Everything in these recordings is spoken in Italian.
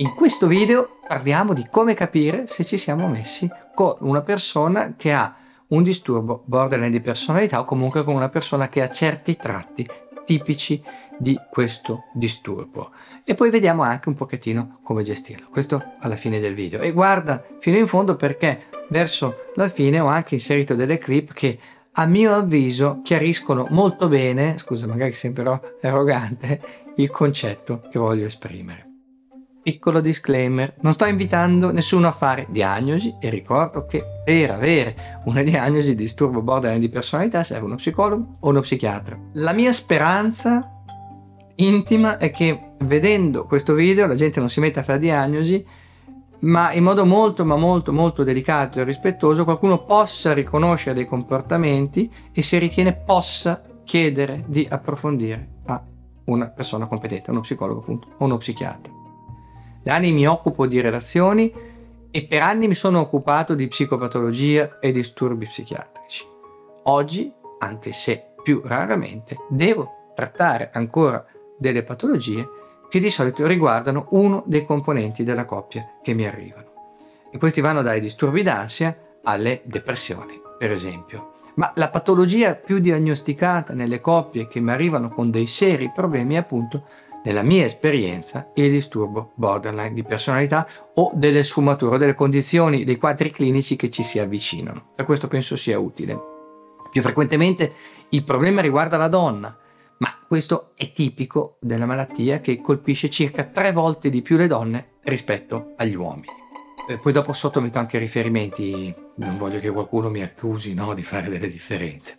In questo video parliamo di come capire se ci siamo messi con una persona che ha un disturbo borderline di personalità o comunque con una persona che ha certi tratti tipici di questo disturbo. E poi vediamo anche un pochettino come gestirlo. Questo alla fine del video. E guarda fino in fondo perché verso la fine ho anche inserito delle clip che a mio avviso chiariscono molto bene scusa magari sembrerò arrogante il concetto che voglio esprimere Piccolo disclaimer, non sto invitando nessuno a fare diagnosi e ricordo che per avere una diagnosi di disturbo borderline di personalità serve uno psicologo o uno psichiatra. La mia speranza intima è che vedendo questo video la gente non si metta a fare diagnosi, ma in modo molto ma molto molto delicato e rispettoso qualcuno possa riconoscere dei comportamenti e se ritiene possa chiedere di approfondire a una persona competente, uno psicologo appunto o uno psichiatra. Da anni mi occupo di relazioni e per anni mi sono occupato di psicopatologia e disturbi psichiatrici. Oggi, anche se più raramente, devo trattare ancora delle patologie che di solito riguardano uno dei componenti della coppia che mi arrivano. E questi vanno dai disturbi d'ansia alle depressioni, per esempio. Ma la patologia più diagnosticata nelle coppie che mi arrivano con dei seri problemi è appunto nella mia esperienza, il disturbo borderline di personalità o delle sfumature o delle condizioni, dei quadri clinici che ci si avvicinano. Per questo penso sia utile. Più frequentemente il problema riguarda la donna, ma questo è tipico della malattia che colpisce circa tre volte di più le donne rispetto agli uomini. E poi dopo sotto metto anche riferimenti, non voglio che qualcuno mi accusi no, di fare delle differenze.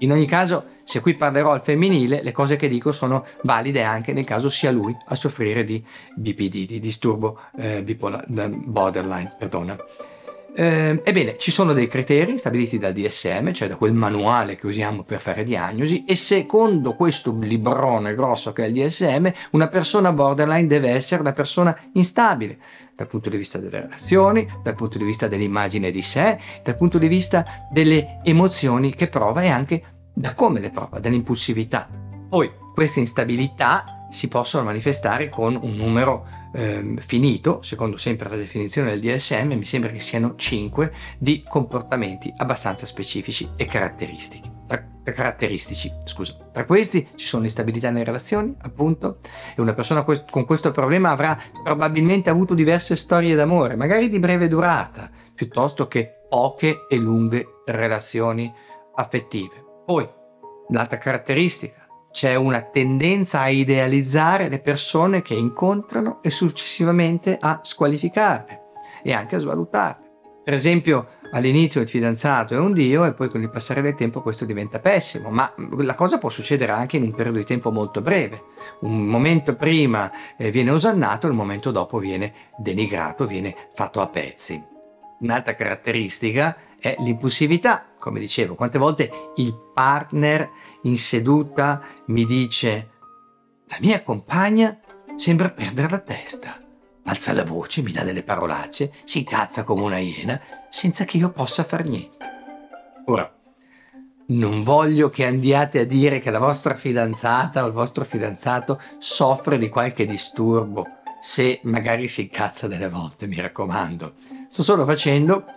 In ogni caso, se qui parlerò al femminile, le cose che dico sono valide anche nel caso sia lui a soffrire di BPD, di disturbo eh, bipolar, borderline, perdona. Eh, ebbene, ci sono dei criteri stabiliti dal DSM, cioè da quel manuale che usiamo per fare diagnosi, e secondo questo librone grosso che è il DSM, una persona borderline deve essere una persona instabile dal punto di vista delle relazioni, dal punto di vista dell'immagine di sé, dal punto di vista delle emozioni che prova e anche da come le prova, dall'impulsività. Poi queste instabilità si possono manifestare con un numero eh, finito, secondo sempre la definizione del DSM, mi sembra che siano 5 di comportamenti abbastanza specifici e caratteristici. Tra, caratteristici, scusa. Tra questi ci sono l'instabilità nelle relazioni, appunto, e una persona con questo problema avrà probabilmente avuto diverse storie d'amore, magari di breve durata, piuttosto che poche e lunghe relazioni affettive. Poi, l'altra caratteristica, c'è una tendenza a idealizzare le persone che incontrano e successivamente a squalificarle e anche a svalutarle. Per esempio, all'inizio il fidanzato è un dio e poi con il passare del tempo questo diventa pessimo, ma la cosa può succedere anche in un periodo di tempo molto breve. Un momento prima eh, viene osannato, il momento dopo viene denigrato, viene fatto a pezzi. Un'altra caratteristica è l'impulsività. Come dicevo, quante volte il partner in seduta mi dice la mia compagna sembra perdere la testa. Alza la voce, mi dà delle parolacce, si incazza come una iena senza che io possa far niente. Ora, non voglio che andiate a dire che la vostra fidanzata o il vostro fidanzato soffre di qualche disturbo, se magari si incazza delle volte, mi raccomando. Sto solo facendo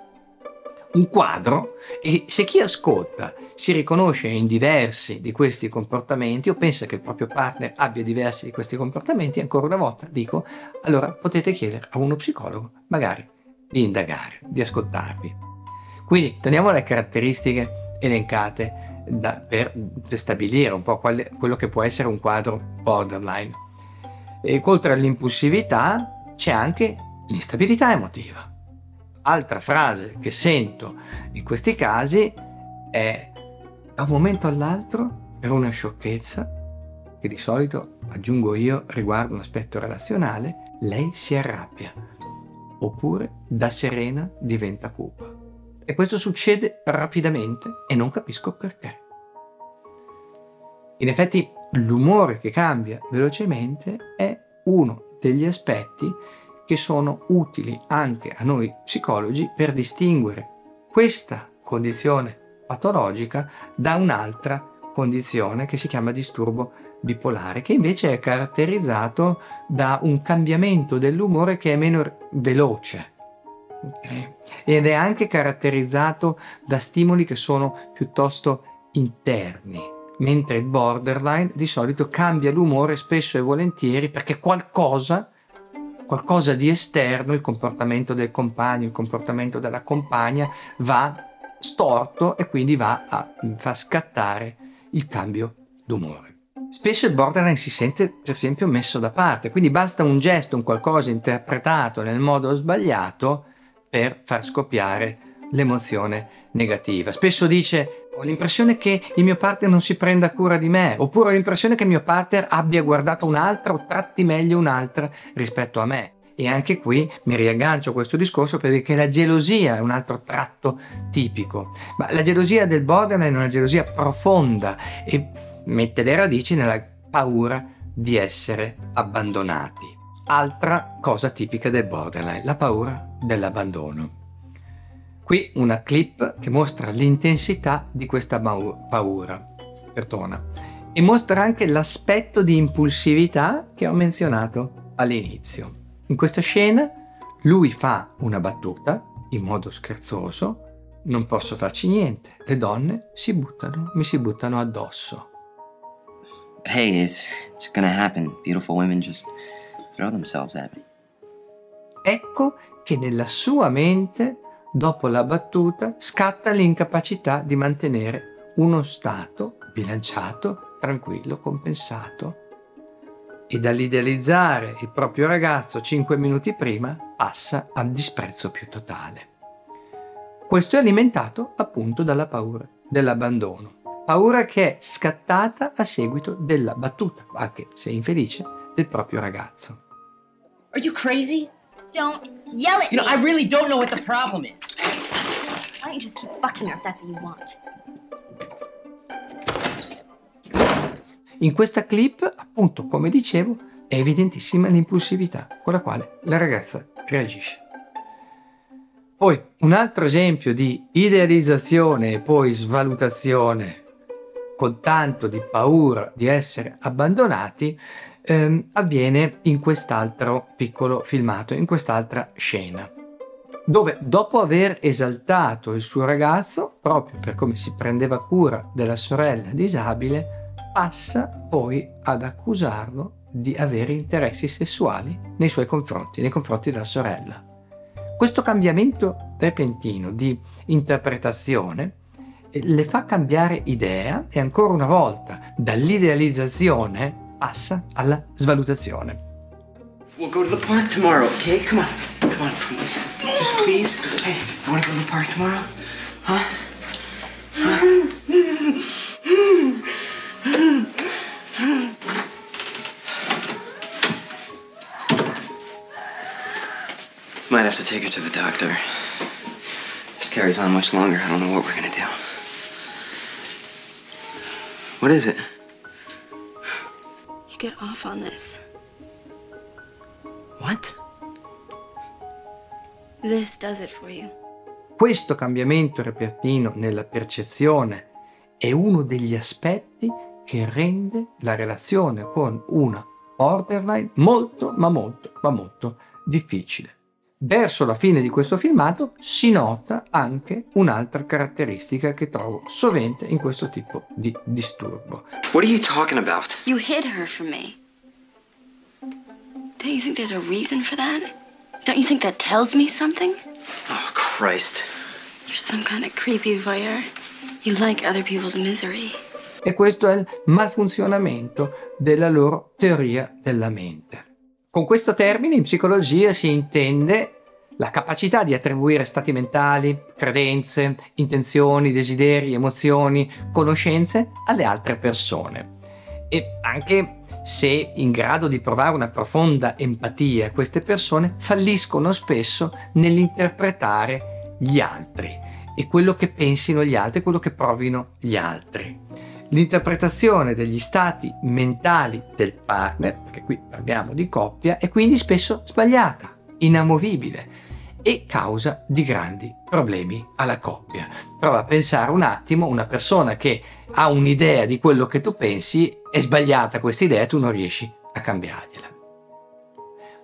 un quadro e se chi ascolta si riconosce in diversi di questi comportamenti o pensa che il proprio partner abbia diversi di questi comportamenti, ancora una volta dico, allora potete chiedere a uno psicologo magari di indagare, di ascoltarvi. Quindi torniamo alle caratteristiche elencate da, per, per, stabilire un po' quale, quello che può essere un quadro borderline. E oltre all'impulsività c'è anche l'instabilità emotiva altra frase che sento in questi casi è da un momento all'altro per una sciocchezza che di solito aggiungo io riguardo un aspetto relazionale, lei si arrabbia oppure da serena diventa cupa. E questo succede rapidamente e non capisco perché. In effetti l'umore che cambia velocemente è uno degli aspetti che sono utili anche a noi psicologi per distinguere questa condizione patologica da un'altra condizione che si chiama disturbo bipolare, che invece è caratterizzato da un cambiamento dell'umore che è meno veloce. Ed è anche caratterizzato da stimoli che sono piuttosto interni, mentre il borderline di solito cambia l'umore spesso e volentieri perché qualcosa, qualcosa di esterno, il comportamento del compagno, il comportamento della compagna, va storto e quindi va a far scattare il cambio d'umore. Spesso il borderline si sente per esempio messo da parte, quindi basta un gesto, un qualcosa interpretato nel modo sbagliato per far scoppiare l'emozione negativa. Spesso dice ho l'impressione che il mio partner non si prenda cura di me, oppure ho l'impressione che il mio partner abbia guardato un'altra o tratti meglio un'altra rispetto a me. E anche qui mi riaggancio a questo discorso perché la gelosia è un altro tratto tipico. Ma la gelosia del borderline è una gelosia profonda e mette le radici nella paura di essere abbandonati. Altra cosa tipica del borderline, la paura dell'abbandono. Qui una clip che mostra l'intensità di questa paura, perdona, e mostra anche l'aspetto di impulsività che ho menzionato all'inizio. In questa scena lui fa una battuta in modo scherzoso, non posso farci niente, le donne si buttano, mi si buttano addosso. Hey, it's, it's gonna happen. Beautiful women just throw themselves at me. Ecco che nella sua mente, dopo la battuta, scatta l'incapacità di mantenere uno stato bilanciato, tranquillo, compensato e dall'idealizzare il proprio ragazzo cinque minuti prima passa al disprezzo più totale. Questo è alimentato appunto dalla paura dell'abbandono paura che è scattata a seguito della battuta, anche se infelice, del proprio ragazzo. Are you crazy? Don't yell at You know, me. I really don't know what the problem is. Why don't you just keep fucking her if that's what you want? In questa clip, appunto, come dicevo, è evidentissima l'impulsività con la quale la ragazza reagisce. Poi un altro esempio di idealizzazione e poi svalutazione con tanto di paura di essere abbandonati, ehm, avviene in quest'altro piccolo filmato, in quest'altra scena, dove dopo aver esaltato il suo ragazzo, proprio per come si prendeva cura della sorella disabile, passa poi ad accusarlo di avere interessi sessuali nei suoi confronti, nei confronti della sorella. Questo cambiamento repentino di interpretazione le fa cambiare idea e ancora una volta dall'idealizzazione passa alla svalutazione. We'll go to the park tomorrow, okay? Come on. Come on, please. Just please. Hey, you wanna go to the park tomorrow? Huh? huh? Might have to take her to the doctor. This carries on much longer. I don't know what we're gonna do. What is it? Get off on this. What? This does it for you. Questo cambiamento repertino nella percezione è uno degli aspetti che rende la relazione con una borderline molto, ma molto, ma molto difficile. Verso la fine di questo filmato si nota anche un'altra caratteristica che trovo sovente in questo tipo di disturbo. What are you talking about? You hid her from me. Don't you think there's a reason for that? Don't you think that tells me something? Oh, Christ. You're some kind of creepy voyeur. You like other people's misery. E questo è il malfunzionamento della loro teoria della mente. Con questo termine in psicologia si intende la capacità di attribuire stati mentali, credenze, intenzioni, desideri, emozioni, conoscenze alle altre persone. E anche se in grado di provare una profonda empatia, queste persone falliscono spesso nell'interpretare gli altri e quello che pensino gli altri, quello che provino gli altri. L'interpretazione degli stati mentali del partner, perché qui parliamo di coppia, è quindi spesso sbagliata, inamovibile e causa di grandi problemi alla coppia. Prova a pensare un attimo, una persona che ha un'idea di quello che tu pensi, è sbagliata questa idea, tu non riesci a cambiargliela.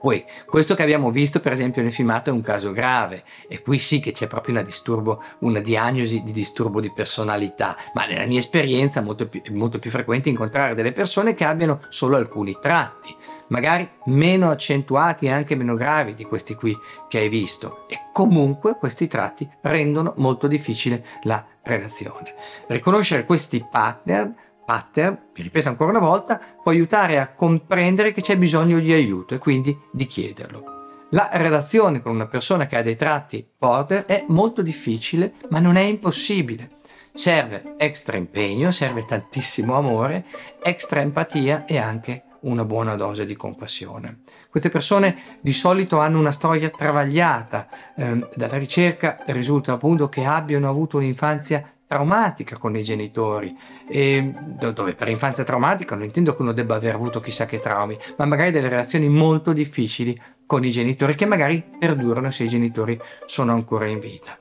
Poi, questo che abbiamo visto per esempio nel filmato è un caso grave. E qui sì che c'è proprio una, una diagnosi di disturbo di personalità, ma nella mia esperienza è molto più, molto più frequente incontrare delle persone che abbiano solo alcuni tratti, magari meno accentuati e anche meno gravi di questi qui che hai visto. E comunque questi tratti rendono molto difficile la relazione. Riconoscere questi pattern pattern, vi ripeto ancora una volta, può aiutare a comprendere che c'è bisogno di aiuto e quindi di chiederlo. La relazione con una persona che ha dei tratti border è molto difficile, ma non è impossibile. Serve extra impegno, serve tantissimo amore, extra empatia e anche una buona dose di compassione. Queste persone di solito hanno una storia travagliata. Eh, dalla ricerca risulta appunto che abbiano avuto un'infanzia traumatica con i genitori, e, dove per infanzia traumatica non intendo che uno debba aver avuto chissà che traumi, ma magari delle relazioni molto difficili con i genitori che magari perdurano se i genitori sono ancora in vita.